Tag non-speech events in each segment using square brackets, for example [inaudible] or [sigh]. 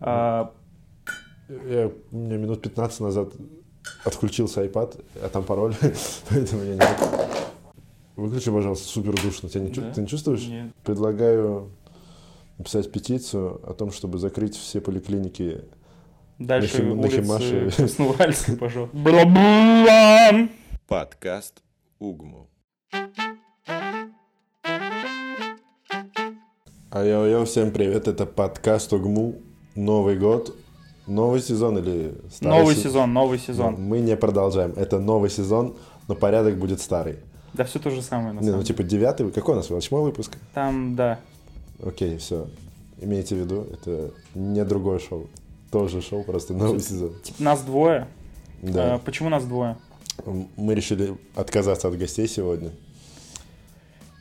А, Я, у меня минут 15 назад отключился iPad, а там пароль, [laughs] поэтому я не. Выключи, пожалуйста, супер душно. Тебя не Да? Ты не чувствуешь? нет. Предлагаю написать петицию о том, чтобы закрыть все поликлиники. Дальше Нахим- улицы Нахимаши. Красноуральской, [laughs] пожалуйста. Бла-бла. Подкаст Угму. А йо-йо, всем привет, это подкаст УГМУ, Новый год, новый сезон или старый Новый се- сезон, новый Ну, сезон. Мы не продолжаем, это новый сезон, но порядок будет старый. Да все то же самое, на Не, самом ну типа девятый, какой у нас, восьмой выпуск? Там, да. Окей, все, имейте в виду, это не другое шоу, тоже шоу, просто новый сезон. Типа, нас двое. А, Да, почему нас двое? мы решили отказаться от гостей сегодня.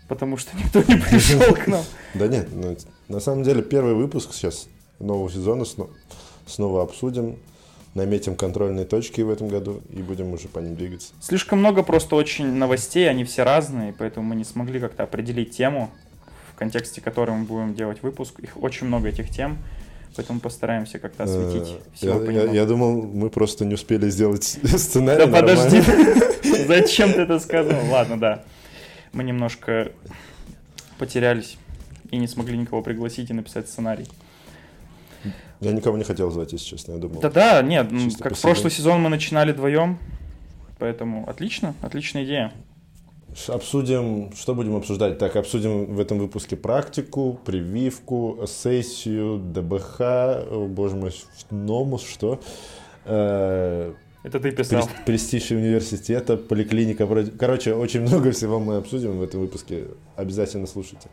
Потому что никто не пришел к нам. [laughs] Да нет, ну, на самом деле первый выпуск сейчас нового сезона сно- снова обсудим, наметим контрольные точки в этом году и будем уже по ним двигаться. Слишком много просто очень новостей, они все разные, поэтому мы не смогли как-то определить тему, в контексте которой мы будем делать выпуск. Их очень много этих тем, поэтому постараемся как-то осветить Э, всего я, я- я думал, мы просто не успели сделать [laughs] сценарий. Да подожди, [laughs] зачем ты это сказал? Ладно, да. Мы немножко потерялись и не смогли никого пригласить и написать сценарий. Я никого не хотел звать, если честно, я думал. Да-да, нет, как посидим. прошлый сезон мы начинали вдвоем, поэтому отлично, отличная идея. Обсудим, что будем обсуждать? Так, обсудим в этом выпуске практику, прививку, сессию, ДБХ, о, боже мой, номус, что? Э, Это ты писал. Прес- Престиж университета, поликлиника. Короче, очень много всего мы обсудим в этом выпуске. Обязательно слушайте.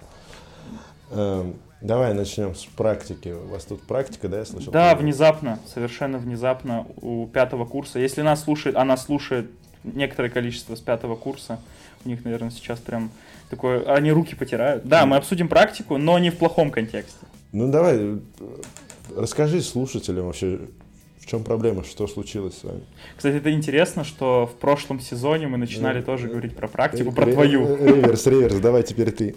Давай начнем с практики. У вас тут практика, да, я слышал? Да, внезапно, совершенно внезапно у пятого курса. Если нас слушает, она слушает некоторое количество с пятого курса, у них, наверное, сейчас прям такое, они руки потирают. Да, мы обсудим практику, но не в плохом контексте. Ну давай, э, расскажи слушателям вообще, в чем проблема, что случилось с вами. Кстати, это интересно, что в прошлом сезоне мы начинали Ну, тоже э, говорить про практику, про Ре- твою. э, Реверс, реверс, давай теперь ты.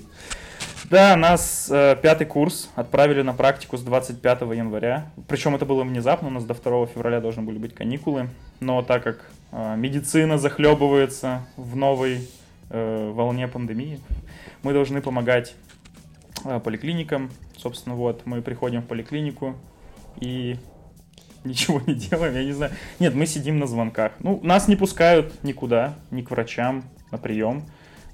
Да, нас э, пятый курс отправили на практику с 25 января. Причем это было внезапно, у нас до 2 февраля должны были быть каникулы. Но так как э, медицина захлебывается в новой э, волне пандемии, мы должны помогать э, поликлиникам. Собственно, вот мы приходим в поликлинику и ничего не делаем, я не знаю. Нет, мы сидим на звонках. Ну, нас не пускают никуда, ни к врачам, на прием.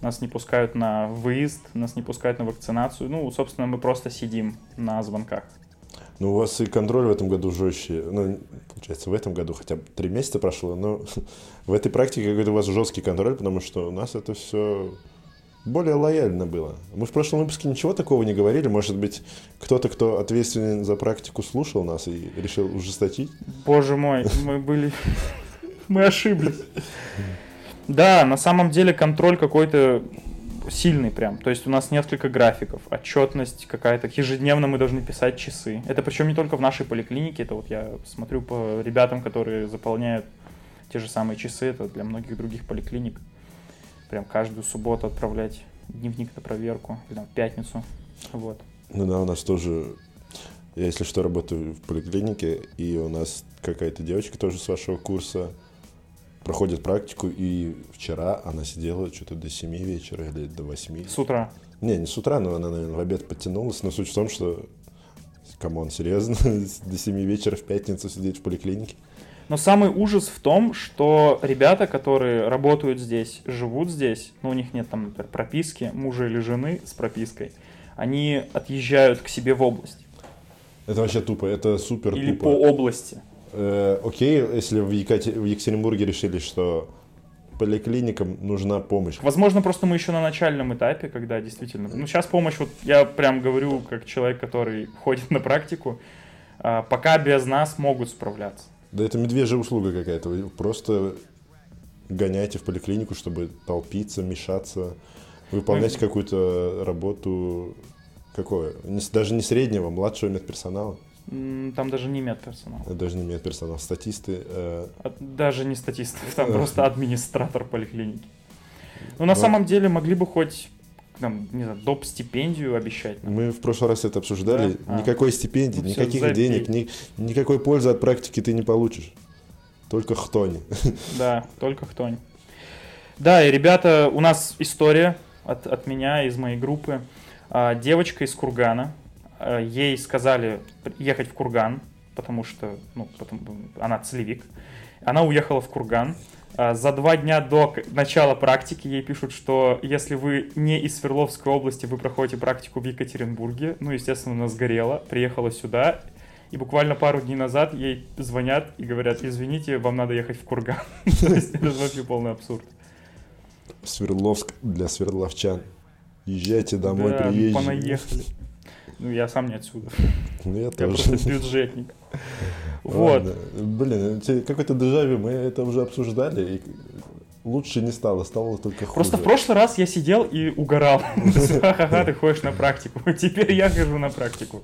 Нас не пускают на выезд, нас не пускают на вакцинацию. Ну, собственно, мы просто сидим на звонках. Ну, у вас и контроль в этом году жестче. Ну, получается, в этом году хотя бы три месяца прошло, но [laughs] в этой практике какой-то у вас жесткий контроль, потому что у нас это все более лояльно было. Мы в прошлом выпуске ничего такого не говорили. Может быть, кто-то, кто ответственен за практику, слушал нас и решил ужесточить? Боже мой, мы были... [laughs] Мы ошиблись. Да, на самом деле контроль какой-то сильный прям. То есть у нас несколько графиков, отчетность какая-то. Ежедневно мы должны писать часы. Это причем не только в нашей поликлинике. Это вот я смотрю по ребятам, которые заполняют те же самые часы. Это для многих других поликлиник. Прям каждую субботу отправлять дневник на проверку. Или там в пятницу. Вот. Ну да, у нас тоже... Я, если что, работаю в поликлинике, и у нас какая-то девочка тоже с вашего курса проходит практику, и вчера она сидела что-то до 7 вечера или до 8. С утра. Не, не с утра, но она, наверное, в обед подтянулась. Но суть в том, что, come on, серьезно, [laughs] до 7 вечера в пятницу сидеть в поликлинике. Но самый ужас в том, что ребята, которые работают здесь, живут здесь, но у них нет там, например, прописки, мужа или жены с пропиской, они отъезжают к себе в область Это вообще тупо, это супер или тупо. по области. Э, окей, если в, Екате- в Екатеринбурге решили, что поликлиникам нужна помощь. Возможно, просто мы еще на начальном этапе, когда действительно... Ну, сейчас помощь, вот я прям говорю, как человек, который [laughs] ходит на практику, а, пока без нас могут справляться. Да это медвежья услуга какая-то. Вы просто гоняйте в поликлинику, чтобы толпиться, мешаться, выполнять Мы- какую-то работу какое? Даже не среднего, младшего медперсонала. Там даже не медперсонал. Даже не медперсонал, статисты. э, А- Даже не статистов, [laughs] там просто [laughs] администратор поликлиники. Ну, на Ну. самом деле, могли бы хоть там, не знаю, доп. стипендию обещать. нам. Мы в прошлый раз это обсуждали. Да? А. Никакой стипендии, Ну никаких денег, ни- никакой пользы от практики ты не получишь. Только хтонь. [laughs] Да, только хтонь. Да, и, ребята, у нас история от, от меня, из моей группы. А, девочка из Кургана. А, ей сказали ехать в Курган, потому что, ну, потому, она целевик. Она уехала в Курган. А, За два дня до начала практики ей пишут, что если вы не из Свердловской области, вы проходите практику в Екатеринбурге. Ну, естественно, она сгорела, приехала сюда. И буквально пару дней назад ей звонят и говорят, извините, вам надо ехать в Курган. [laughs] То есть это вообще полный абсурд. Свердловск для свердловчан. Езжайте домой, приезжайте. понаехали. Ну, я сам не отсюда. [laughs] Ну, я Я тоже. просто бюджетник. [laughs] Вот. Ладно. Блин, тебе какой-то дежавю, мы это уже обсуждали, и лучше не стало, стало только хуже. Просто в прошлый раз я сидел и угорал. [laughs] Ха-ха-ха, ты ходишь на практику. Теперь я хожу на практику.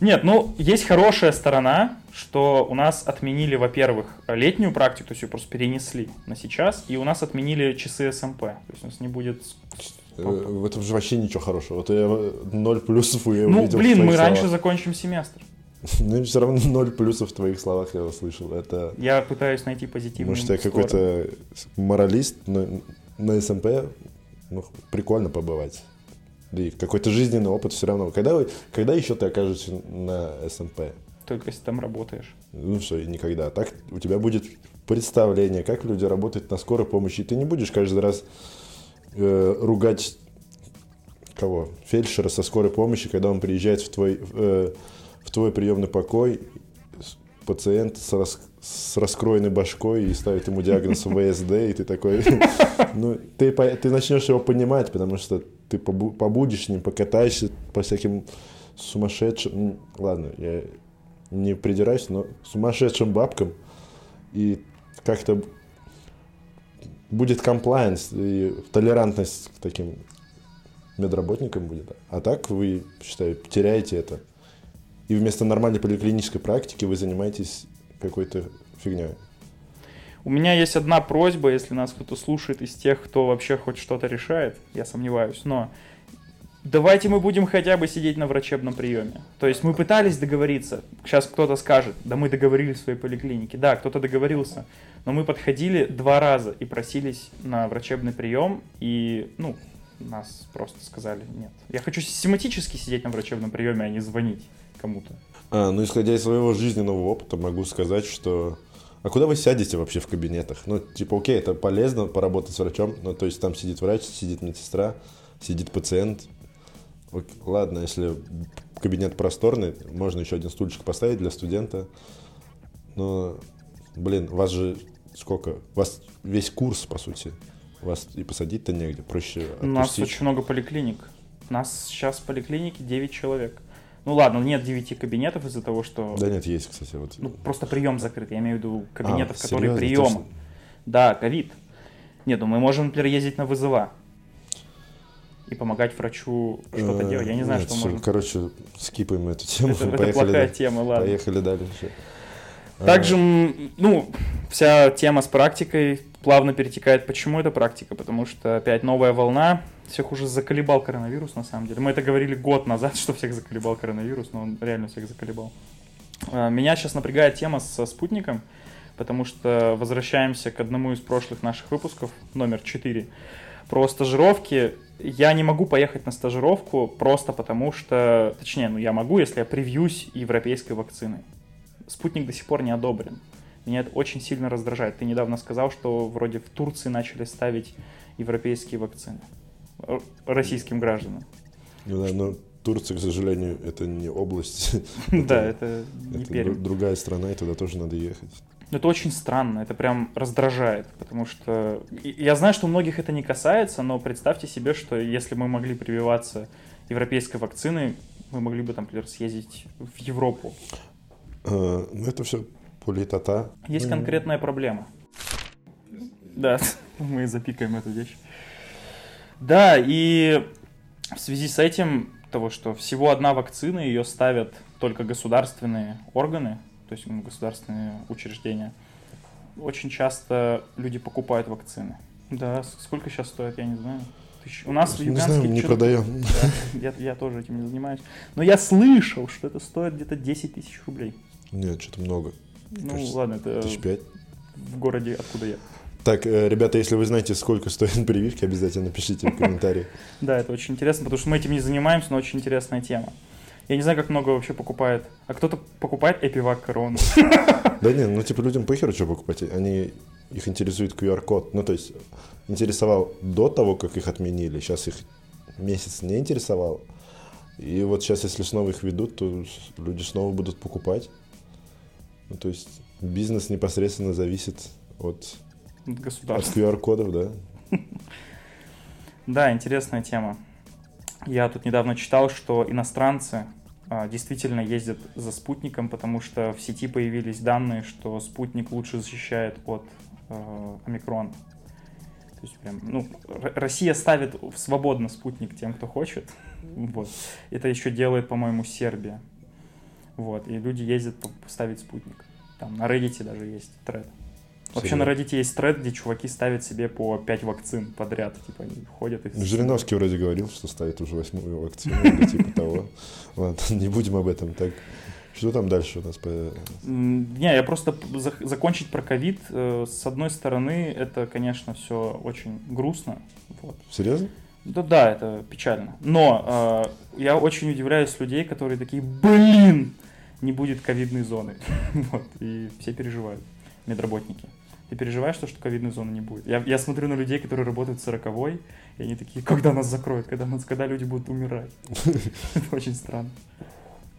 Нет, ну, есть хорошая сторона, что у нас отменили, во-первых, летнюю практику, то есть ее просто перенесли на сейчас, и у нас отменили часы СМП. То есть у нас не будет... Э, В этом же вообще ничего хорошего. Вот я ноль плюсов я Ну, увидел блин, мы раньше словах. закончим семестр. [laughs] Ну, все равно ноль плюсов в твоих словах я услышал. Это, Я пытаюсь найти позитивный может, я какой-то моралист, но на СМП ну, прикольно побывать. И какой-то жизненный опыт все равно. Когда, вы, когда еще ты окажешься на СМП? Только если там работаешь. Ну все, никогда. Так у тебя будет представление, как люди работают на скорой помощи. И ты не будешь каждый раз э, ругать кого? Фельдшера со скорой помощи, когда он приезжает в твой, э, в твой приемный покой, пациент с, рас- с раскроенной башкой и ставит ему диагноз [laughs] ВСД, и ты такой, [laughs] ну, ты, ты начнешь его понимать, потому что ты побу- побудешь с ним, покатаешься по всяким сумасшедшим, ладно, я не придираюсь, но сумасшедшим бабкам, и как-то будет комплайенс и толерантность к таким медработникам будет. А так вы, считаю, теряете это. И вместо нормальной поликлинической практики вы занимаетесь какой-то фигней. У меня есть одна просьба, если нас кто-то слушает из тех, кто вообще хоть что-то решает, я сомневаюсь, но давайте мы будем хотя бы сидеть на врачебном приеме. То есть мы пытались договориться, сейчас кто-то скажет, да мы договорились в своей поликлинике, да, кто-то договорился, но мы подходили два раза и просились на врачебный прием, и, ну, нас просто сказали нет. Я хочу систематически сидеть на врачебном приеме, а не звонить кому-то. А, ну, исходя из своего жизненного опыта, могу сказать, что... А куда вы сядете вообще в кабинетах? Ну, типа, окей, это полезно поработать с врачом, но то есть там сидит врач, сидит медсестра, сидит пациент. Ладно, если кабинет просторный, можно еще один стульчик поставить для студента. Но, блин, вас же сколько? У вас весь курс, по сути. Вас и посадить-то негде, проще У нас отпустить. очень много поликлиник. У нас сейчас в поликлинике 9 человек. Ну ладно, нет 9 кабинетов из-за того, что Да нет, есть, кстати, вот. ну, просто прием закрыт. Я имею в виду кабинетов, А, которые серьезно? прием. Точно? Да, ковид. Нет, ну мы можем, например, ездить на вызова и помогать врачу что-то Э, делать. Я не знаю, нет, что всё, можно. Короче, скипаем эту тему. Это, это Поехали плохая дальше. тема, ладно. Поехали дальше. Также, м, ну, вся тема с практикой плавно перетекает. Почему это практика? Потому что опять новая волна. Всех уже заколебал коронавирус, на самом деле. Мы это говорили год назад, [laughs] что всех заколебал коронавирус, но он реально всех заколебал. А, Меня сейчас напрягает тема со спутником, потому что возвращаемся к одному из прошлых наших выпусков, номер 4, про стажировки. Я не могу поехать на стажировку просто потому что, точнее, ну я могу, если я привьюсь европейской вакциной. Спутник до сих пор не одобрен. Меня это очень сильно раздражает. Ты недавно сказал, что вроде в Турции начали ставить европейские вакцины российским гражданам. Ну да, но Турция, к сожалению, это не область. [laughs] Да, это не Пермь. дру- другая страна, и туда тоже надо ехать. Это очень странно, это прям раздражает, потому что я знаю, что у многих это не касается, но представьте себе, что если мы могли прививаться европейской вакциной, мы могли бы там, например, съездить в Европу. А, Ну, это все политота. Есть конкретная проблема. Да, [laughs] мы запикаем эту вещь. Да, и в связи с этим, того, что всего одна вакцина, ее ставят только государственные органы, то есть государственные учреждения, очень часто люди покупают вакцины. Да, сколько сейчас стоит, я не знаю. тысяч. У нас в Не Юганске знаю, не продаем. Да, я, я тоже этим не занимаюсь. Но я слышал, что это стоит где-то 10 тысяч рублей. Нет, что-то много. Ну кажется, ладно, это Тысяч пять. в городе, откуда я. Так, э, ребята, если вы знаете, сколько стоят [laughs] прививки, обязательно пишите в комментариях. [laughs] Да, это очень интересно, потому что мы этим не занимаемся, но очень интересная тема. Я не знаю, как много вообще покупает. А кто-то покупает Эпивак Корону. [laughs] Да не, ну типа людям похеру, что покупать. Они, их интересует QR-код. Ну то есть интересовал до того, как их отменили. Сейчас их месяц не интересовал. И вот сейчас, если снова их ведут, то люди снова будут покупать. Ну то есть бизнес непосредственно зависит от, от от. QR-кодов, да? [laughs] Да, интересная тема. Я тут недавно читал, что иностранцы а, действительно ездят за спутником, потому что в сети появились данные, что спутник лучше защищает от э, омикрон. То есть прям, ну, Россия ставит в свободно спутник тем, кто хочет. Вот. Это еще делает, по-моему, Сербия. Вот. И люди ездят по- ставить спутник. Там на Reddit даже есть тред. Вообще на? Reddit есть тред, где чуваки ставят себе по 5 вакцин подряд. Типа они ходят и... Жириновский вроде говорил, что ставит уже восьмую вакцину или типа того. [laughs] Ладно, [laughs] не будем об этом. Так, что там дальше у нас Не, я просто закончить про ковид. э, С одной стороны, это, конечно, все очень грустно. Вот. Серьезно? Да, да, это печально. Но э, я очень удивляюсь людей, которые такие, блин, не будет ковидной зоны. [laughs] вот, и все переживают, медработники. Ты переживаешь, то, что ковидной зоны не будет? Я, я смотрю на людей, которые работают в 40 и они такие, когда нас закроют, когда, нас, когда люди будут умирать. [laughs] это очень странно.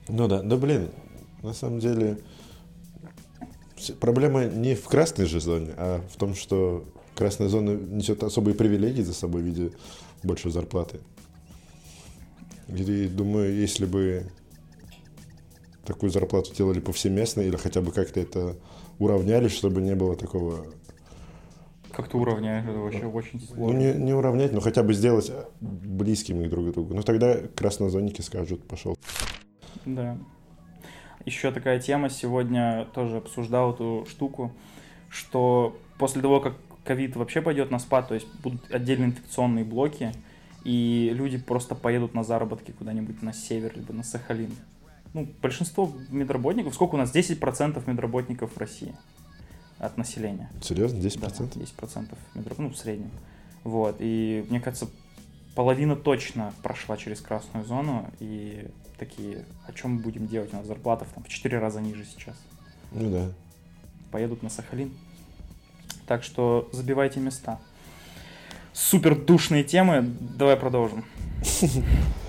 Ну да, да блин, на самом деле проблема не в красной же зоне, а в том, что красная зона несет особые привилегии за собой в виде большей зарплаты. И думаю, если бы такую зарплату делали повсеместно или хотя бы как-то это уравняли, чтобы не было такого Как-то уравняешь, это вообще очень ну, сложно. не, не уравнять, но хотя бы сделать близкими друг к другу. Ну тогда краснозонники скажут, пошел. Да. Еще такая тема, сегодня тоже обсуждал эту штуку, что после того, как ковид вообще пойдет на спад, то есть будут отдельные инфекционные блоки, и люди просто поедут на заработки куда-нибудь на север, либо на Сахалин. Ну, большинство медработников, сколько у нас? 10% медработников в России от населения. Серьезно, 10%? Да, 10% медро- ну, в среднем. Вот, и мне кажется, половина точно прошла через красную зону, и такие, о чем мы будем делать? У нас зарплата в, там, в 4 раза ниже сейчас. Ну да. Поедут на Сахалин. Так что забивайте места. Супер душные темы, давай продолжим. [laughs]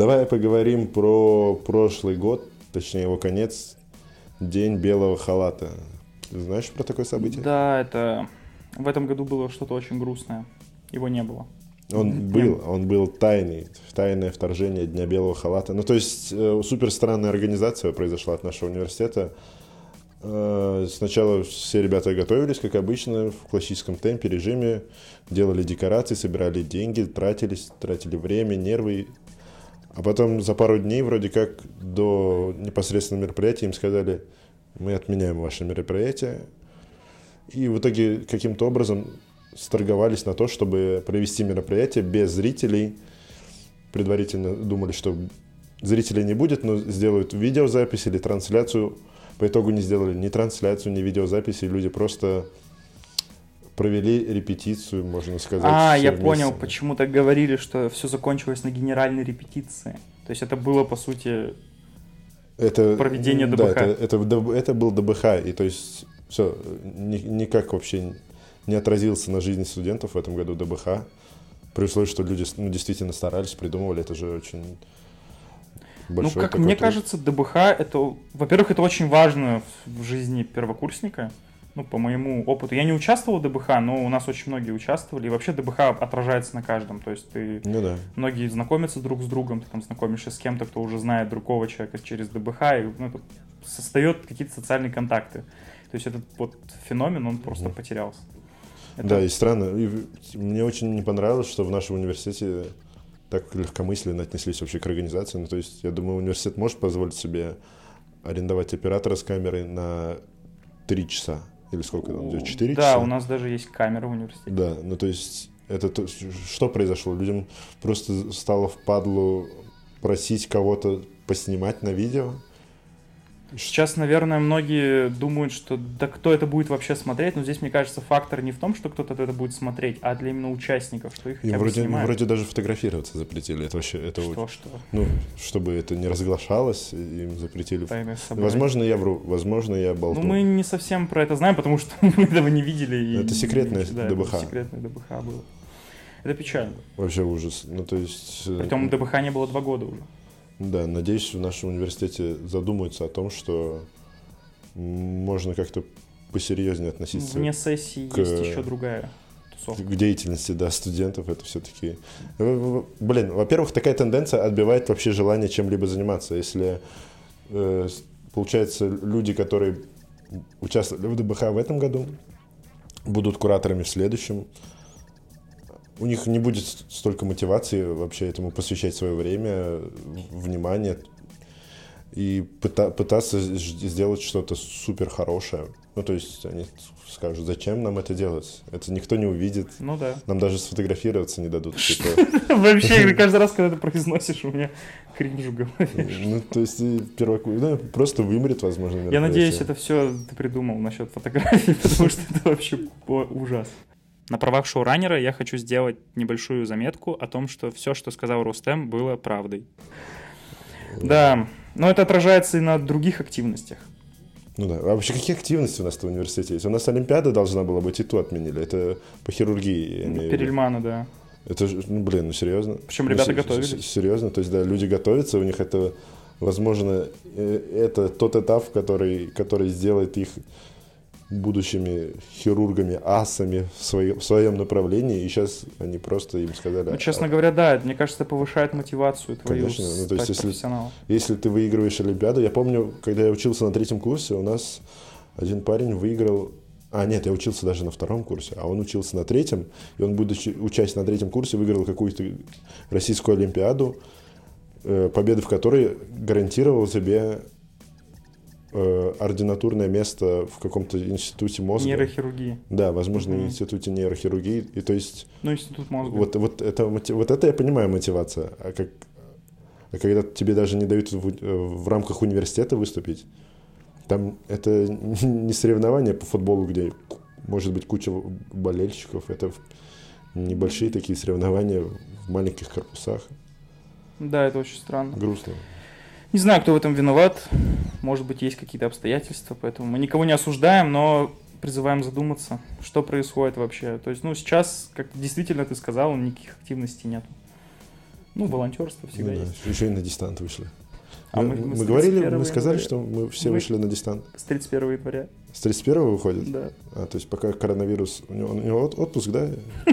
Давай поговорим про прошлый год, точнее его конец, День белого халата. Ты знаешь про такое событие? Да, это в этом году было что-то очень грустное. Его не было. Он был, он был тайный, тайное вторжение Дня белого халата. Ну, то есть, э, супер странная организация произошла от нашего университета. Э, Сначала все ребята готовились, как обычно, в классическом темпе, режиме, делали декорации, собирали деньги, тратились, тратили время, нервы. А потом за пару дней, вроде как, до непосредственного мероприятия им сказали, мы отменяем ваше мероприятие. И в итоге каким-то образом сторговались на то, чтобы провести мероприятие без зрителей. Предварительно думали, что зрителей не будет, но сделают видеозапись или трансляцию. По итогу не сделали ни трансляцию, ни видеозаписи. Люди просто провели репетицию, можно сказать. А, я вместе. понял, почему так говорили, что все закончилось на генеральной репетиции. То есть это было, по сути, это, проведение да, ДБХ. это, это, ДБ это был ДБХ, и то есть все, никак вообще не отразился на жизни студентов в этом году ДБХ. При условии, что люди ну, действительно старались, придумывали, это же очень большой ну, как мне труд. кажется, ДБХ это, во-первых, это очень важно в жизни первокурсника. Ну, по моему опыту. Я не участвовал в ДБХ, но у нас очень многие участвовали. И вообще ДБХ отражается на каждом. То есть ты Ну да. многие знакомятся друг с другом, ты там знакомишься с кем-то, кто уже знает другого человека через ДБХ, и ну, это создает какие-то социальные контакты. То есть этот вот феномен, он просто Мгм. потерялся. Это- Да, и странно. И мне очень не понравилось, что в нашем университете так легкомысленно отнеслись вообще к организации. Ну, то есть, я думаю, университет может позволить себе арендовать оператора с камерой на три часа. Или сколько там идет? 4 Да, часа? у нас даже есть камера в университете. Да, ну то есть это то- что произошло? Людям просто стало впадлу просить кого-то поснимать на видео? Сейчас, наверное, многие думают, что да кто это будет вообще смотреть, но здесь, мне кажется, фактор не в том, что кто-то это будет смотреть, а для именно участников, что их И хотя бы вроде, снимают. вроде даже фотографироваться запретили. Это вообще, это Что, очень- что? ну, чтобы это не разглашалось, им запретили. Тайное собрание. Возможно, я вру, возможно, я Ну, болтун. мы не совсем про это знаем, потому что [laughs] мы этого не видели. и Это секретное да, это ДБХ. секретное ДБХ было. Это печально. Вообще ужас. Ну, то есть... э, Притом ДБХ не было два года уже. Да, надеюсь, в нашем университете задумаются о том, что можно как-то посерьезнее относиться Вне сессии к- есть еще другая тусовка. к деятельности, да, студентов. Это все-таки... Блин, во-первых, такая тенденция отбивает вообще желание чем-либо заниматься. Если, э, получается, люди, которые участвовали в ДБХ в этом году, будут кураторами в следующем, у них не будет столько мотивации вообще этому посвящать свое время, внимание и пыта- пытаться сделать что-то супер хорошее. Ну, то есть они скажут, зачем нам это делать? Это никто не увидит. Ну да. Нам даже сфотографироваться не дадут. типа. [laughs] Вообще, [laughs] каждый раз, когда ты произносишь, у меня кринж в голове. Ну, то есть и первоку... ну, просто вымрет, возможно, Я надеюсь, это все ты придумал насчет фотографий, [laughs] потому что это вообще ужас. На правах шоураннера я хочу сделать небольшую заметку о том, что все, что сказал Рустем, было правдой. Да, но это отражается и на других активностях. Ну да. А вообще какие активности у нас в университете есть? У нас Олимпиада должна была быть, и ту отменили. Это по хирургии. Перельмана, да. Это же, ну, блин, ну серьезно. Причем Ну, ребята се- готовились. се- Серьезно, то есть, да, люди готовятся, у них это, возможно, э, это тот этап, который, который сделает их будущими хирургами, асами в, своем- в своем направлении, и сейчас они просто им сказали... Ну, «А, честно говоря, да, мне кажется, повышает мотивацию твою Конечно, ну, то есть если-. Если ты выигрываешь Олимпиаду, я помню, когда я учился на третьем курсе, у нас один парень выиграл... А, нет, я учился даже на втором курсе, а он учился на третьем, и он, будучи учась на третьем курсе, выиграл какую-то российскую Олимпиаду, э, победа в которой гарантировала тебе э, ординатурное место в каком-то институте мозга. Нейрохирургии. Да, возможно, в Мгм. институте нейрохирургии. И то есть Ну, институт мозга. вот, вот, это, вот это я понимаю мотивация. А, как, а когда тебе даже не дают в, э, в рамках университета выступить, там это [laughs] не соревнования по футболу, где может быть куча болельщиков. Это небольшие такие соревнования в маленьких корпусах. Да, это очень странно. Грустно. Не знаю, кто в этом виноват. Может быть, есть какие-то обстоятельства, поэтому мы никого не осуждаем, но призываем задуматься, что происходит вообще. То есть, ну, сейчас, как действительно ты сказал, никаких активностей нет. Ну, волонтерство всегда Ну да, есть. еще и на дистант вышли. А мы, мы- мы мы говорили, 31 мы сказали, января. что мы все Мы- вышли на дистант. С 31 января. С 31 выходит? Да. А, то есть пока коронавирус... У него, у него от- отпуск, да? [laughs]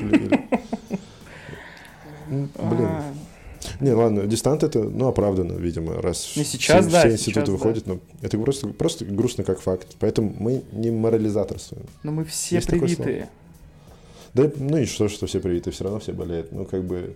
Блин. Не, ладно, дистант это, ну, оправдано, видимо, раз Не сейчас, все, да, все сейчас, институты да. выходят, но это просто, просто грустно как факт. Поэтому мы не морализаторствуем. Но мы все Есть привитые. Да, и- ну и что, что все привиты, все равно все болеют. Ну, как бы,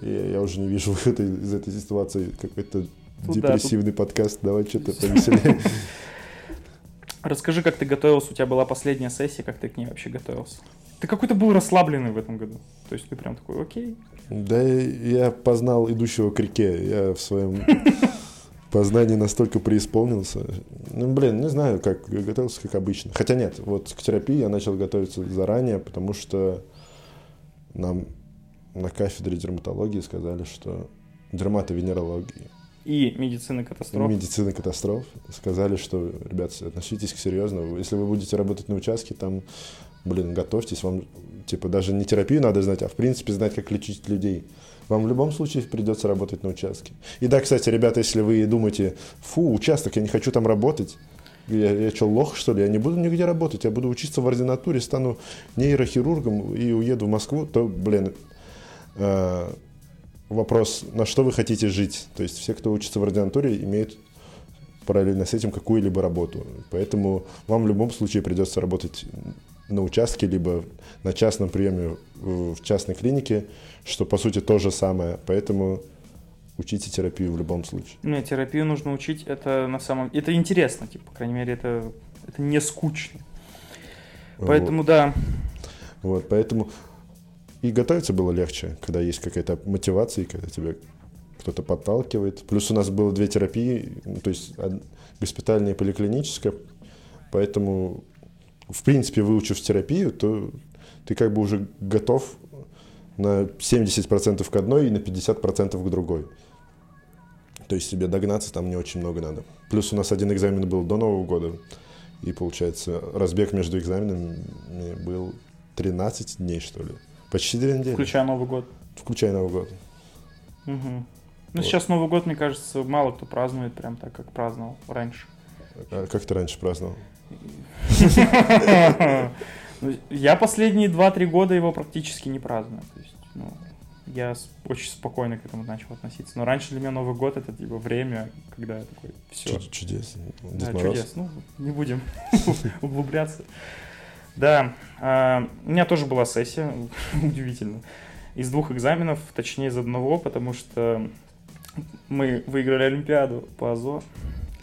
я, я уже не вижу [laughs] выхода из этой ситуации. Какой-то Тут да, депрессивный подкаст, давай что-то повеселее. [laughs] Расскажи, как ты готовился, у тебя была последняя сессия, как ты к ней вообще готовился? Ты какой-то был расслабленный в этом году. То есть ты прям такой, окей. Да, я познал идущего к реке. Я в своем [laughs] познании настолько преисполнился. Ну, блин, не знаю, как готовился, как обычно. Хотя нет, вот к терапии я начал готовиться заранее, потому что нам на кафедре дерматологии сказали, что дерматовенерологии И медицина катастроф. медицины катастроф сказали, что, ребят, относитесь к серьезно. Если вы будете работать на участке, там, блин, готовьтесь, вам, типа, даже не терапию надо знать, а, в принципе, знать, как лечить людей. Вам в любом случае придется работать на участке. И да, кстати, ребята, если вы думаете, фу, участок, я не хочу там работать, я, я что, лох, что ли? Я не буду нигде работать, я буду учиться в ординатуре, стану нейрохирургом и уеду в Москву, то, блин, э, вопрос, на что вы хотите жить. То есть все, кто учится в ординатуре, имеют параллельно с этим какую-либо работу. Поэтому вам в любом случае придется работать на участке, либо на частном приеме в частной клинике, что по сути то же самое. Поэтому учите терапию в любом случае. Нет, терапию нужно учить, это на самом... Это интересно, типа, по крайней мере, это, это не скучно. Поэтому, да, Вот, поэтому и готовиться было легче, когда есть какая-то мотивация, когда тебя кто-то подталкивает. Плюс у нас было две терапии, ну, то есть госпитальная и поликлиническая, поэтому, в принципе, выучив терапию, то ты как бы уже готов на 70% к одной и на 50% к другой. То есть тебе догнаться там не очень много надо. Плюс у нас один экзамен был до Нового года, и получается разбег между экзаменами был 13 дней, что ли. Почти две недели. включая Новый год. Включая Новый год. Мгм. Ну, Вот. сейчас Новый год, мне кажется, мало кто празднует прям так, как праздновал раньше. А как ты раньше праздновал? Я последние 2-3 года его практически не праздную. То есть, ну, я очень спокойно к этому начал относиться. Но раньше для меня Новый год это типа время, когда я такой, все, Чу- Чудесно. Дед Да, Мороз. чудес. Ну, не будем [laughs] углубляться. Да, а, у меня тоже была сессия, [laughs] удивительно. Из двух экзаменов, точнее из одного, потому что мы выиграли Олимпиаду по АЗО.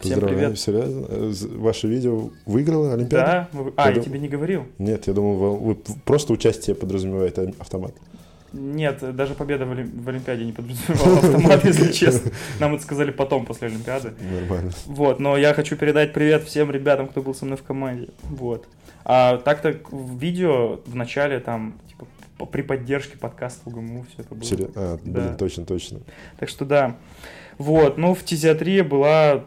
Всем Поздравляю, привет. серьезно? Э, Ваше видео выиграло Олимпиаду? Да, а, я дум- тебе не говорил. Нет, я думал, вы, просто участие подразумевает автомат. Нет, даже победа в, Олим- в Олимпиаде не подразумевала [laughs] автомат, если честно. Нам это сказали потом, после Олимпиады. Нормально. Вот, но я хочу передать привет всем ребятам, кто был со мной в команде. Вот. А так-то в видео в начале там, типа, при поддержке подкаста УГМУ все это было. Серьё- А, Да. блин, точно, точно. Так что да. Вот, ну, фтизиатрия была...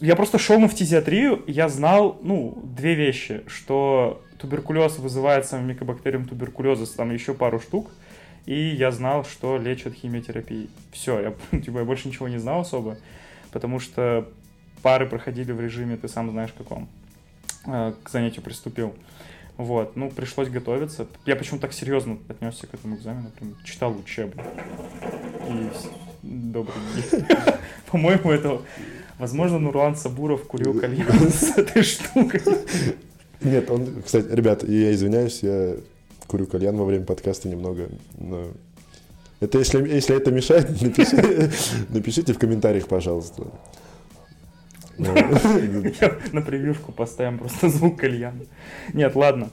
Я просто шел на фтизиатрию, я знал, ну, две вещи, что туберкулез вызывается микобактерием туберкулеза, там еще пару штук, и я знал, что лечат химиотерапией. Все, я, [laughs] типа, я больше ничего не знал особо, потому что пары проходили в режиме, ты сам знаешь каком, э, к занятию приступил. Вот, ну, пришлось готовиться. Я почему так серьезно отнесся к этому экзамену, прям читал учебник. И добрый день. [laughs] По-моему, это, возможно, Нурлан Сабуров курил кальян с [laughs] этой штукой. Нет, он, кстати, ребят, я извиняюсь, я курю кальян во время подкаста немного, но... Это если, если это мешает, [laughs] напиши- напишите в комментариях, пожалуйста. [laughs] На превьюшку поставим просто звук кальяна. Нет, ладно.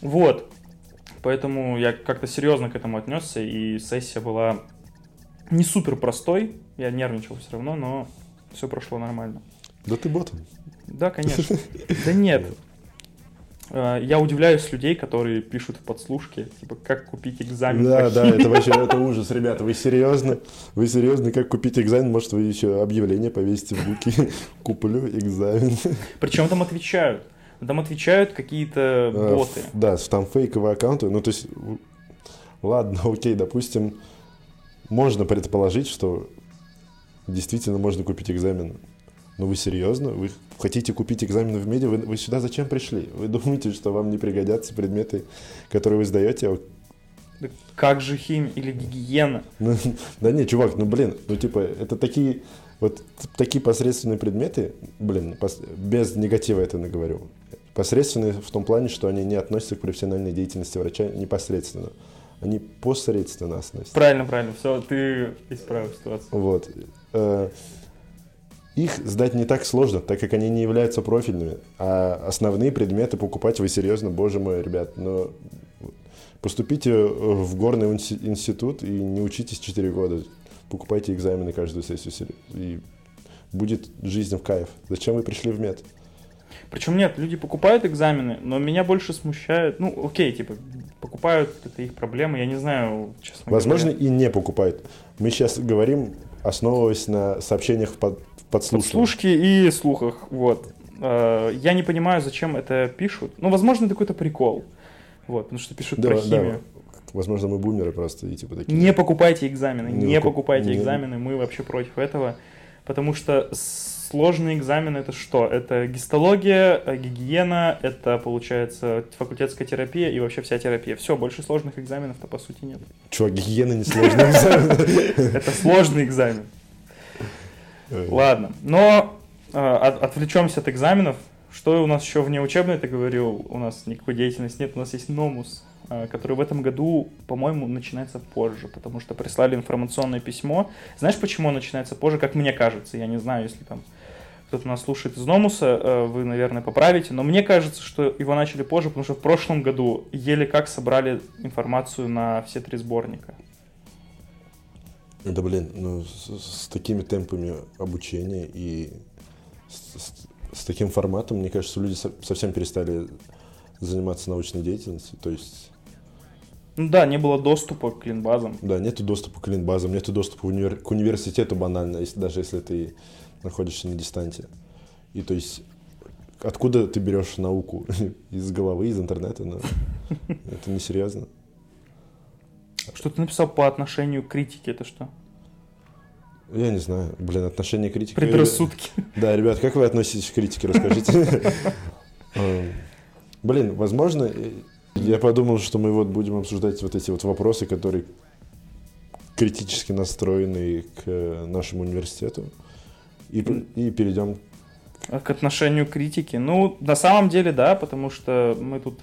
Вот. Поэтому я как-то серьезно к этому отнесся, и сессия была не супер простой. Я нервничал все равно, но все прошло нормально. Да ты ботан. Да, конечно. [laughs] Да нет. Э, Я удивляюсь людей, которые пишут в подслушке, типа, как купить экзамен Да, да, это [laughs] вообще это ужас, ребята. Вы серьезно? Вы серьезно, как купить экзамен? Может, вы еще объявление повесите в буке? [laughs] Куплю экзамен. Причем там отвечают. Там отвечают какие-то А, боты. Да, там фейковые аккаунты. Ну, то есть, ладно, окей, допустим, можно предположить, что действительно можно купить экзамен. Но вы серьезно? Вы хотите купить экзамен в меди? Вы, вы сюда зачем пришли? Вы думаете, что вам не пригодятся предметы, которые вы сдаете? А Да Как же химия или гигиена? Ну, да не, чувак, ну блин, ну типа, это такие, вот такие посредственные предметы, блин, пос- без негатива это говорю. Посредственные в том плане, что они не относятся к профессиональной деятельности врача непосредственно. Они посредственно относятся. Правильно, правильно. Все, ты исправил ситуацию. Вот. Э, Их сдать не так сложно, так как они не являются профильными. А основные предметы покупать вы серьезно, боже мой, ребят. Но поступите в горный институт и не учитесь 4 года. Покупайте экзамены каждую сессию, и будет жизнь в кайф. Зачем вы пришли в мед? Причем нет, люди покупают экзамены, но меня больше смущает, ну, окей, типа, покупают, это их проблема, я не знаю, честно Возможно, говоря. и не покупают. Мы сейчас говорим, основываясь на сообщениях в под- в подслушивании. Подслушки и слухах, вот. Э, Я не понимаю, зачем это пишут. Ну, возможно, это какой-то прикол. Вот, потому что пишут Да, про да. химию. Возможно, мы бумеры просто и типа такие. Не покупайте экзамены, Не не, выкуп- покупайте не- экзамены, мы вообще против этого. Потому что сложные экзамены это что? Это гистология, э, гигиена, это получается факультетская терапия и вообще вся терапия. Все, больше сложных экзаменов-то по сути нет. Чувак, гигиена несложный экзамен. [laughs] Это сложный экзамен. Ладно, но э, от- отвлечемся от экзаменов. Что у нас еще вне учебной, ты говорил, у нас никакой деятельности нет, у нас есть Номус, э, который в этом году, по-моему, начинается позже, потому что прислали информационное письмо. Знаешь, почему он начинается позже, как мне кажется? Я не знаю, если там кто-то нас слушает из Номуса, э, вы, наверное, поправите, но мне кажется, что его начали позже, потому что в прошлом году еле как собрали информацию на все три сборника. Да блин, ну с, с такими темпами обучения и с, с- с таким форматом, мне кажется, люди со- совсем перестали заниматься научной деятельностью. То есть, Ну да, не было доступа к клинбазам. да, нету доступа к линбазам, нету доступа универ- к университету банально, если- даже если ты находишься на дистанте. И то есть, откуда ты берешь науку? [laughs] Из головы, из интернета? Ну, [laughs] это несерьезно. Что ты написал по отношению к критике, это что? Я не знаю, блин, отношение критики. Предрассудки. [laughs] Да, ребят, как вы относитесь к критике, расскажите. Эм, Блин, возможно, э, я подумал, что мы вот будем обсуждать вот эти вот вопросы, которые критически настроены к э, нашему университету. И, и перейдем А К отношению критики. Ну, на самом деле, да, потому что мы тут,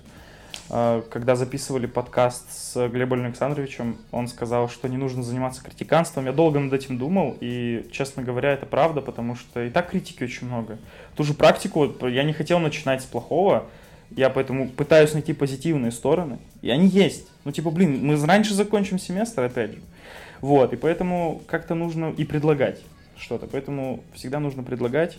э, когда записывали подкаст с Глебом Александровичем, он сказал, что не нужно заниматься критиканством. Я долго над этим думал, и, честно говоря, это правда, потому что и так критики очень много. Ту же практику я не хотел начинать с плохого, я поэтому пытаюсь найти позитивные стороны, и они есть. Ну, типа, блин, мы раньше закончим семестр, опять же. Вот, и поэтому как-то нужно и предлагать что-то. Поэтому всегда нужно предлагать.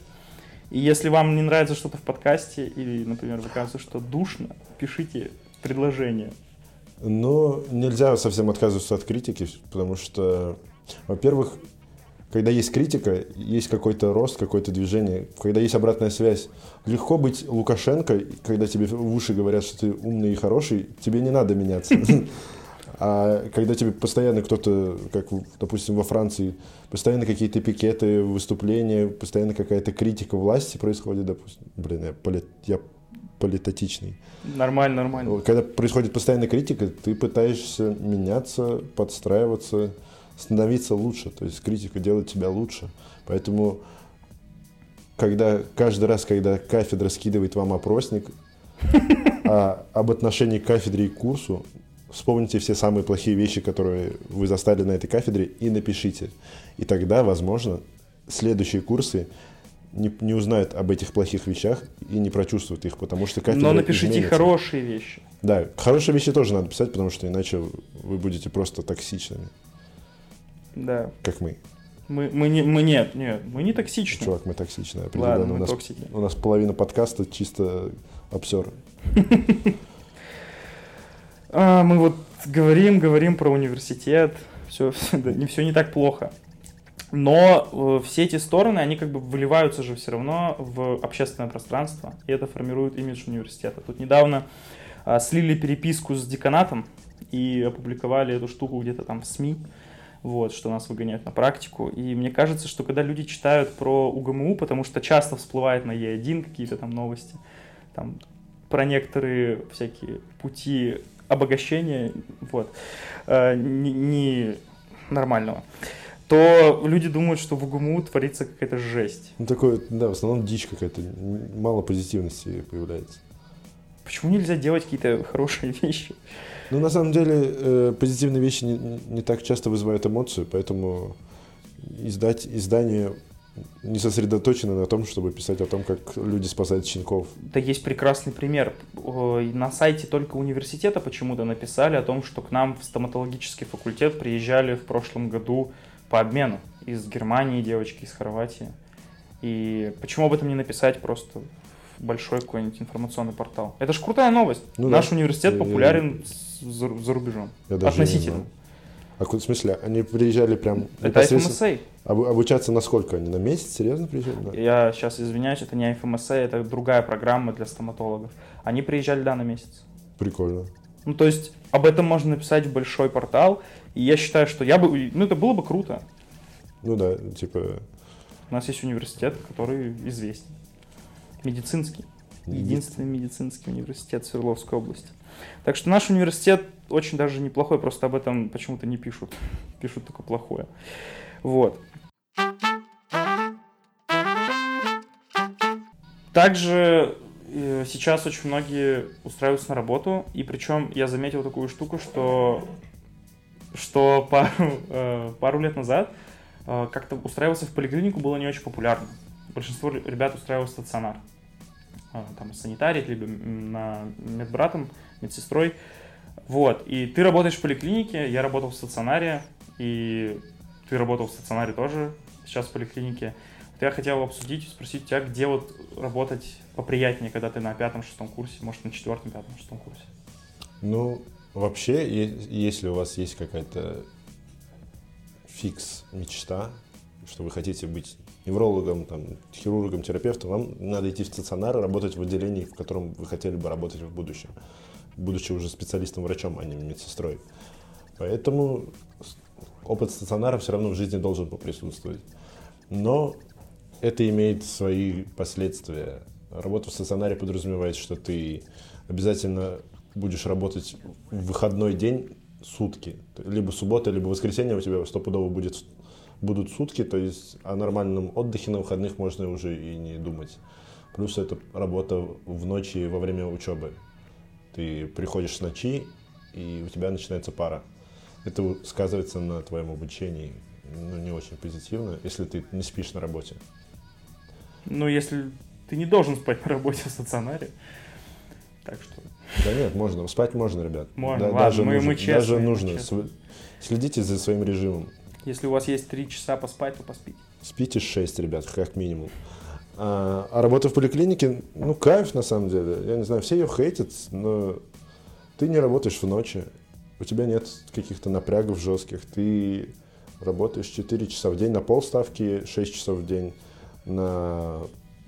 И если вам не нравится что-то в подкасте, или, например, вы кажется, что душно, пишите предложение. Но нельзя совсем отказываться от критики, потому что, во-первых, когда есть критика, есть какой-то рост, какое-то движение, когда есть обратная связь. Легко быть Лукашенко, когда тебе в уши говорят, что ты умный и хороший, тебе не надо меняться. [laughs] А когда тебе постоянно кто-то, как, допустим, во Франции, постоянно какие-то пикеты, выступления, постоянно какая-то критика власти происходит, допустим. Блин, я, поли- я политотичный. Нормально, нормально. Когда происходит постоянная критика, ты пытаешься меняться, подстраиваться, становиться лучше. То есть критика делает тебя лучше. Поэтому, когда каждый раз, когда кафедра скидывает вам опросник [laughs] а, об отношении к кафедре и к курсу, вспомните все самые плохие вещи, которые вы застали на этой кафедре, и напишите. И тогда, возможно, следующие курсы не, не узнают об этих плохих вещах и не прочувствуют их, потому что кафедра Но напишите изменится. хорошие вещи. Да, хорошие вещи тоже надо писать, потому что иначе вы будете просто токсичными, Да. как мы. Мы, мы, не, мы нет, нет, мы не токсичны. Чувак, мы токсичные. Определенно. Ладно, у, мы нас, токсики. у нас половина подкаста чисто обсеры. [laughs] А, мы вот говорим, говорим про университет, все, [laughs] не все не так плохо. Но э, все эти стороны, они как бы выливаются же все равно в общественное пространство, и это формирует имидж университета. Тут недавно а, слили переписку с деканатом и опубликовали эту штуку где-то там в СМИ, вот, что нас выгоняют на практику. И мне кажется, что когда люди читают про УГМУ, потому что часто всплывает на Е1 какие-то там новости, там про некоторые всякие пути обогащения, вот, э, не, не нормального, то люди думают, что в УГМУ творится какая-то жесть. Ну, такое, да, в основном дичь какая-то, мало позитивности появляется. Почему нельзя делать какие-то хорошие вещи? Ну, на самом деле, э, позитивные вещи не- не так часто вызывают эмоцию, поэтому издать, издание не сосредоточено на том, чтобы писать о том, как люди спасают щенков. Да есть прекрасный пример. На сайте только университета почему-то написали о том, что к нам в стоматологический факультет приезжали в прошлом году по обмену из Германии девочки, из Хорватии. И почему об этом не написать просто в большой какой-нибудь информационный портал? Это же крутая новость. Ну Наш да. университет Я- популярен с- за, за рубежом. Я Относительно. А в смысле, они приезжали прям Это непосредственно- FMSA. Обу- обучаться на сколько они? На месяц? Серьезно приезжали? Да. Я сейчас извиняюсь, это не FMSA, это другая программа для стоматологов. Они приезжали, да, на месяц. Прикольно. Ну, то есть, об этом можно написать в большой портал. И я считаю, что я бы... Ну, это было бы круто. Ну да, типа... У нас есть университет, который известен. Медицинский. Единственный медицинский университет Свердловской области. Так что наш университет очень даже неплохой, просто об этом почему-то не пишут. Пишут только плохое. Вот. Также э, сейчас очень многие устраиваются на работу, и причем я заметил такую штуку, что, что пару, [laughs] э, пару лет назад э, как-то устраиваться в поликлинику было не очень популярно. большинство ребят устраивают стационар. А, там санитарий, либо на медбратом, медсестрой. Вот, и ты работаешь в поликлинике, я работал в стационаре, и ты работал в стационаре тоже, сейчас в поликлинике. Вот я хотел обсудить, спросить тебя, где вот работать поприятнее, когда ты на пятом-шестом курсе, может, на четвертом, пятом, шестом курсе. Ну, вообще, если у вас есть какая-то фикс мечта, что вы хотите быть неврологом, там, хирургом, терапевтом, вам надо идти в стационар и работать в отделении, в котором вы хотели бы работать в будущем, будучи уже специалистом-врачом, а не медсестрой. Поэтому опыт стационара все равно в жизни должен присутствовать. Но это имеет свои последствия. Работа в стационаре подразумевает, что ты обязательно будешь работать в выходной день сутки. Либо суббота, либо воскресенье у тебя стопудово будет, будут сутки, то есть о нормальном отдыхе на выходных можно уже и не думать. Плюс это работа в ночи во время учебы. Ты приходишь с ночи, и у тебя начинается пара. Это сказывается на твоем обучении ну, не очень позитивно, если ты не спишь на работе. Ну, если ты не должен спать на работе в стационаре, так что... Да нет, можно. Спать можно, ребят. Можно, Да, ладно, даже мы- нужно, мы честные, Даже нужно. честные. Следите за своим режимом. Если у вас есть три часа поспать, то поспите. Спите 6, ребят, как минимум. А, а работа в поликлинике, ну, кайф на самом деле. Я не знаю, все ее хейтят, но ты не работаешь в ночи. У тебя нет каких-то напрягов жестких. Ты работаешь 4 часа в день на полставки, 6 часов в день на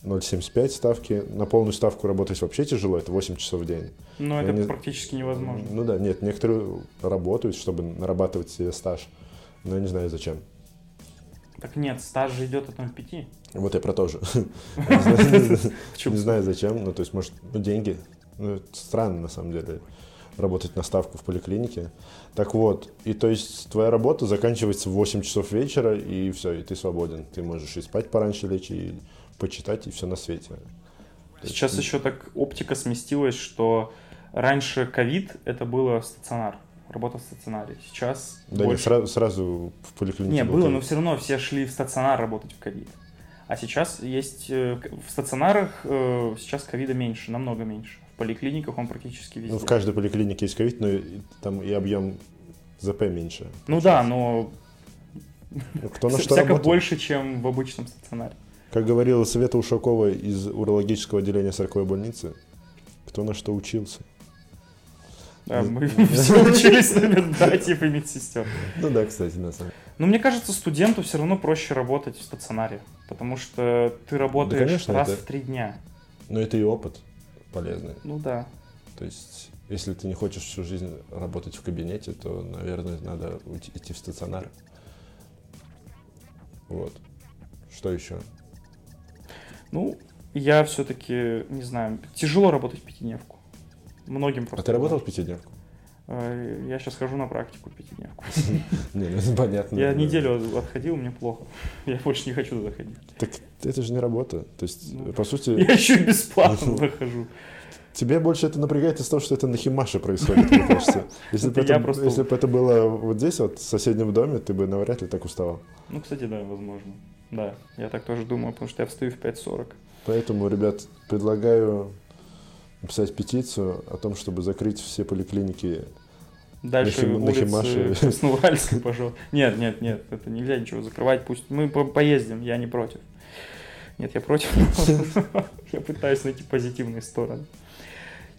0,75 ставки. На полную ставку работать вообще тяжело, это 8 часов в день. Но Я это не- практически невозможно. Ну да, нет, некоторые работают, чтобы нарабатывать себе стаж. Но я не знаю зачем. Так нет, стаж же идет от 0,5. Вот я про то же. [laughs] Не знаю- зачем, ну то есть, может, ну деньги. Ну, это странно на самом деле работать на ставку в поликлинике. Так вот, и то есть твоя работа заканчивается в 8 часов вечера, и все, и ты свободен. Ты можешь и спать пораньше лечь, и почитать, и все на свете. То есть, Сейчас еще так оптика сместилась, что раньше ковид это было стационар, работа в стационаре. Сейчас Да нет, больше... сразу, сразу в поликлинике. Не, был было, но все равно все шли в стационар работать в ковид. А сейчас есть э, в стационарах э, сейчас ковида меньше, намного меньше. В поликлиниках он практически везде. Ну, в каждой поликлинике есть ковид, но и- там и объем ЗП меньше. Ну да, но Ну, Кто на [laughs] что всяко работает. больше, чем в обычном стационаре. Как говорила Света Ушакова из урологического отделения 40 больницы, кто на что учился. Да, Ну, мы [laughs] [laughs] все учились на медбратьев и медсестер. Ну да, кстати, на самом деле. Но мне кажется, студенту все равно проще работать в стационаре, потому что ты работаешь конечно, раз это- в три дня. Но это и опыт полезный. Ну да. То есть, если ты не хочешь всю жизнь работать в кабинете, то, наверное, надо уйти- идти в стационар. Вот. Что еще? Ну, я все-таки, не знаю, тяжело работать в пятидневку. Многим просто. А ты работал в пятидневку? Э, Я сейчас хожу на практику пятидневку. [laughs] Не, ну это понятно. Я неделю отходил, мне плохо. [laughs] Я больше не хочу туда ходить. Так это же не работа. То есть, Ну, по сути, [laughs] Я еще бесплатно захожу. тебе больше это напрягает из-за того, что это на Химаше происходит, мне кажется. Если бы Это я это, просто- если бы это было вот здесь, вот в соседнем доме, ты бы навряд ли так уставал. Ну, кстати, да, возможно. Да, я так тоже думаю, потому что я встаю в 5.40. Поэтому, ребят, предлагаю написать петицию о том, чтобы закрыть все поликлиники. Дальше На Хим- на улицы. [laughs] Красноуральской, пожалуйста. Нет, нет, нет, это нельзя ничего закрывать. Пусть мы по- поездим, я не против. Нет, я против. [laughs] Я пытаюсь найти позитивные стороны.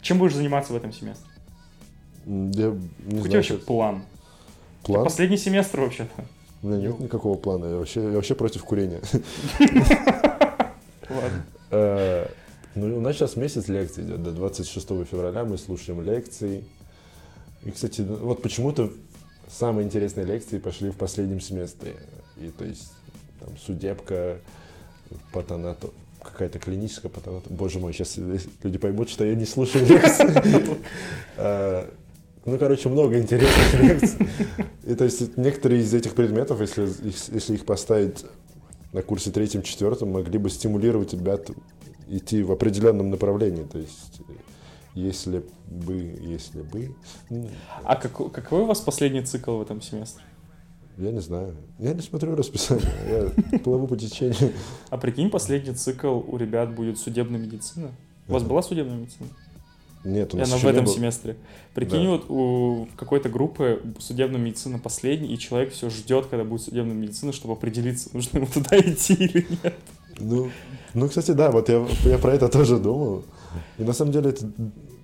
Чем будешь заниматься в этом семестре? Я не Какой вообще план? план. Последний семестр вообще-то. У меня нет никакого плана. Я вообще, я вообще против курения. [laughs] Ладно. Ну, у нас сейчас месяц лекций идет. До 26 февраля мы слушаем лекции. И, кстати, вот почему-то самые интересные лекции пошли в последнем семестре. И то есть там судебка, патонато, какая-то клиническая патонато. Боже мой, сейчас люди поймут, что я не слушаю лекции. Э, Ну, короче, много интересных лекций. И то есть некоторые из этих предметов, если, если их поставить на курсе третьем-четвертом, могли бы стимулировать ребят идти в определенном направлении. То есть, э, если бы, если бы... ну, А какой, какой у вас последний цикл в этом семестре? Я не знаю. Я не смотрю расписание. Я плыву по течению. А прикинь, последний цикл у ребят будет судебная медицина. У вас была судебная медицина? Нет, у И нас она в этом семестре. Прикинь, Да. вот у какой-то группы судебная медицина последний, и человек все ждет, когда будет судебная медицина, чтобы определиться, нужно ему туда идти или нет. Ну, ну, кстати, да, вот я, я про это тоже думал. И на самом деле, это,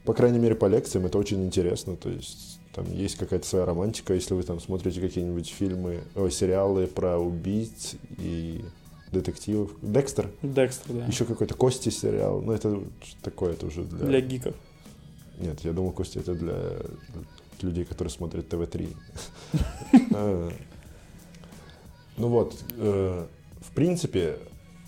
по крайней мере, по лекциям это очень интересно. То есть там есть какая-то своя романтика, если вы там смотрите какие-нибудь фильмы, ой, сериалы про убийц и детективов. Декстер, Декстер, да. еще какой-то Кости сериал. Ну, это такое, это уже для... Для гиков. Нет, я думал, Кости это для людей, которые смотрят ТВ-3. [laughs] А, Ну вот, э, в принципе,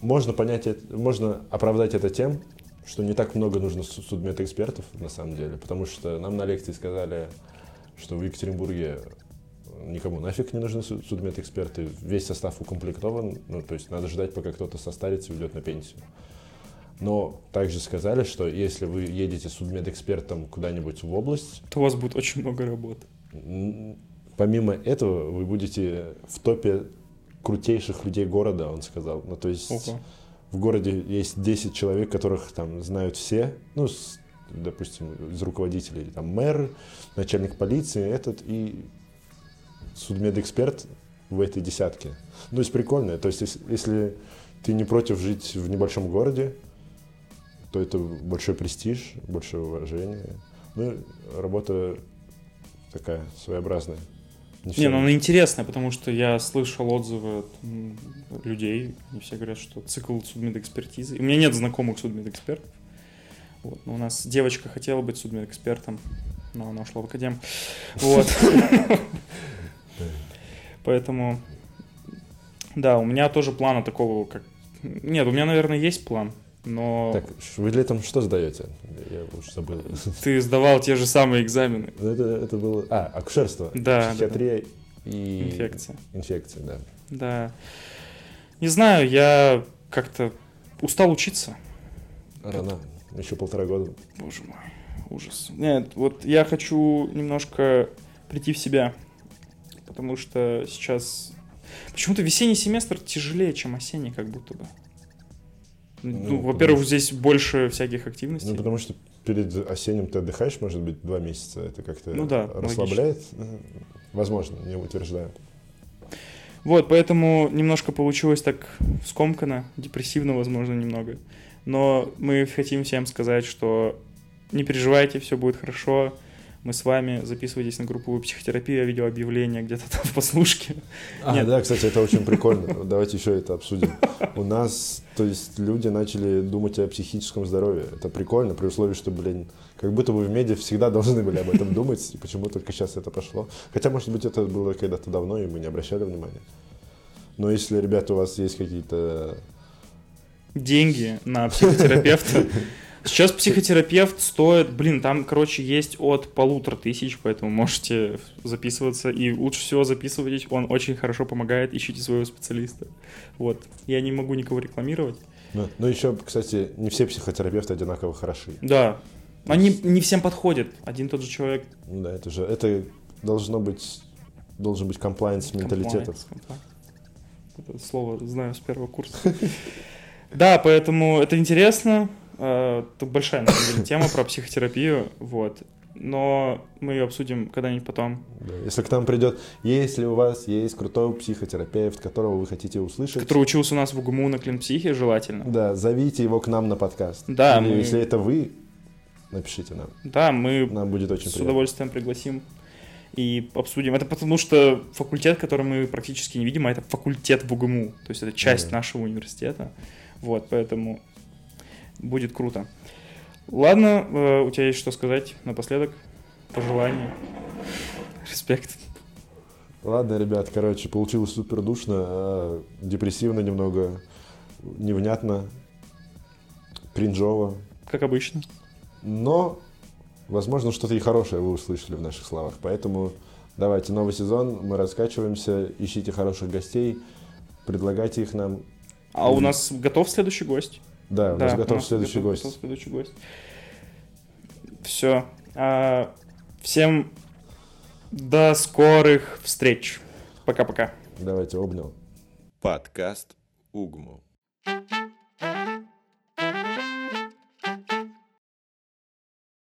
можно понять, можно оправдать это тем, что не так много нужно су- судмедэкспертов на самом деле, потому что нам на лекции сказали, что в Екатеринбурге никому нафиг не нужны су- судмедэксперты, весь состав укомплектован, ну, то есть надо ждать, пока кто-то состарится и уйдет на пенсию. Но также сказали, что если вы едете судмедэкспертом куда-нибудь в область, То у вас будет очень много работы. помимо этого вы будете в топе крутейших людей города, он сказал. Ну, то есть Ого. в городе есть 10 человек, которых там знают все, ну, с- допустим, из руководителей, там мэр, начальник полиции, этот и судмедэксперт в этой десятке. Ну, то есть прикольно. То есть если, если ты не против жить в небольшом городе, то это большой престиж, большое уважение. Ну, работа такая своеобразная. Не, ну она интересная, потому что я слышал отзывы от людей, они все говорят, что цикл судмедэкспертизы. У меня нет знакомых судмедэкспертов. Вот, но у нас девочка хотела быть судмедэкспертом, но она ушла в академ. Вот. [laughs] Поэтому, да, у меня тоже плана такого, как... Нет, у меня, наверное, есть план, но Так, вы летом что сдаете? Я уже забыл. ты сдавал те же самые экзамены. Ну, Это, это было... А, акушерство. Да, да, Психиатрия и... Инфекция. Инфекция, да. Да. Не знаю, я как-то устал учиться. Рано. Еще полтора года. Боже мой, ужас. Нет, вот я хочу немножко прийти в себя, потому что сейчас... Почему-то весенний семестр тяжелее, чем осенний, как будто бы. Ну, Ну, во-первых, здесь больше всяких активностей. Ну, потому что перед осенним ты отдыхаешь, может быть, два месяца. Это как-то Ну да, расслабляет. М, Возможно, не утверждаю. Вот, поэтому немножко получилось так скомканно, депрессивно, возможно, немного. Но мы хотим всем сказать, что не переживайте, все будет хорошо. Мы с вами, записывайтесь на групповую психотерапию, я видел объявление где-то там в послушке. А, Нет. да, кстати, это очень прикольно. Давайте еще это обсудим. У нас, то есть, люди начали думать о психическом здоровье. Это прикольно, при условии, что, блин, как будто бы в медиа всегда должны были об этом думать, и почему только сейчас это пошло. Хотя, может быть, это было когда-то давно, и мы не обращали внимания. Но если, ребята, у вас есть какие-то... Деньги на психотерапевта. Сейчас психотерапевт стоит, блин, там, короче, есть от полутора тысяч, поэтому можете записываться. И лучше всего записывайтесь, он очень хорошо помогает, ищите своего специалиста. Вот. Я не могу никого рекламировать. Ну, ну, еще, кстати, не все психотерапевты одинаково хороши. Да. Они не всем подходят. Один тот же человек. Да, это же, это должно быть, должен быть комплайенс compliance. Это слово знаю с первого курса. [laughs] Да, поэтому это интересно. Э, Это большая, на самом деле, тема про психотерапию. Вот. Но мы ее обсудим когда-нибудь потом. Да, Если к нам придет, если у вас есть крутой психотерапевт, которого вы хотите услышать, Который учился у нас в УГМУ на клинпсихе, желательно. да, зовите его к нам на подкаст. Да, Или мы- если это вы, напишите нам. Да, мы Нам будет очень с приятно. удовольствием пригласим и обсудим. Это потому что факультет, который мы практически не видим, а это факультет в УГМУ. То есть это часть Да. нашего университета. Вот, поэтому будет круто. Ладно, э, у тебя есть что сказать напоследок? Пожелания? Респект. Ладно, ребят, короче, получилось супер душно, а, депрессивно немного, невнятно, кринжово, Как обычно. но, возможно, что-то и хорошее вы услышали в наших словах. Поэтому давайте новый сезон, мы раскачиваемся, ищите хороших гостей, предлагайте их нам. А у нас готов следующий гость? Да, у нас готов следующий готов- гость. готов следующий гость. Все. всем до скорых встреч. Пока-пока. Давайте обнял. Подкаст Угму.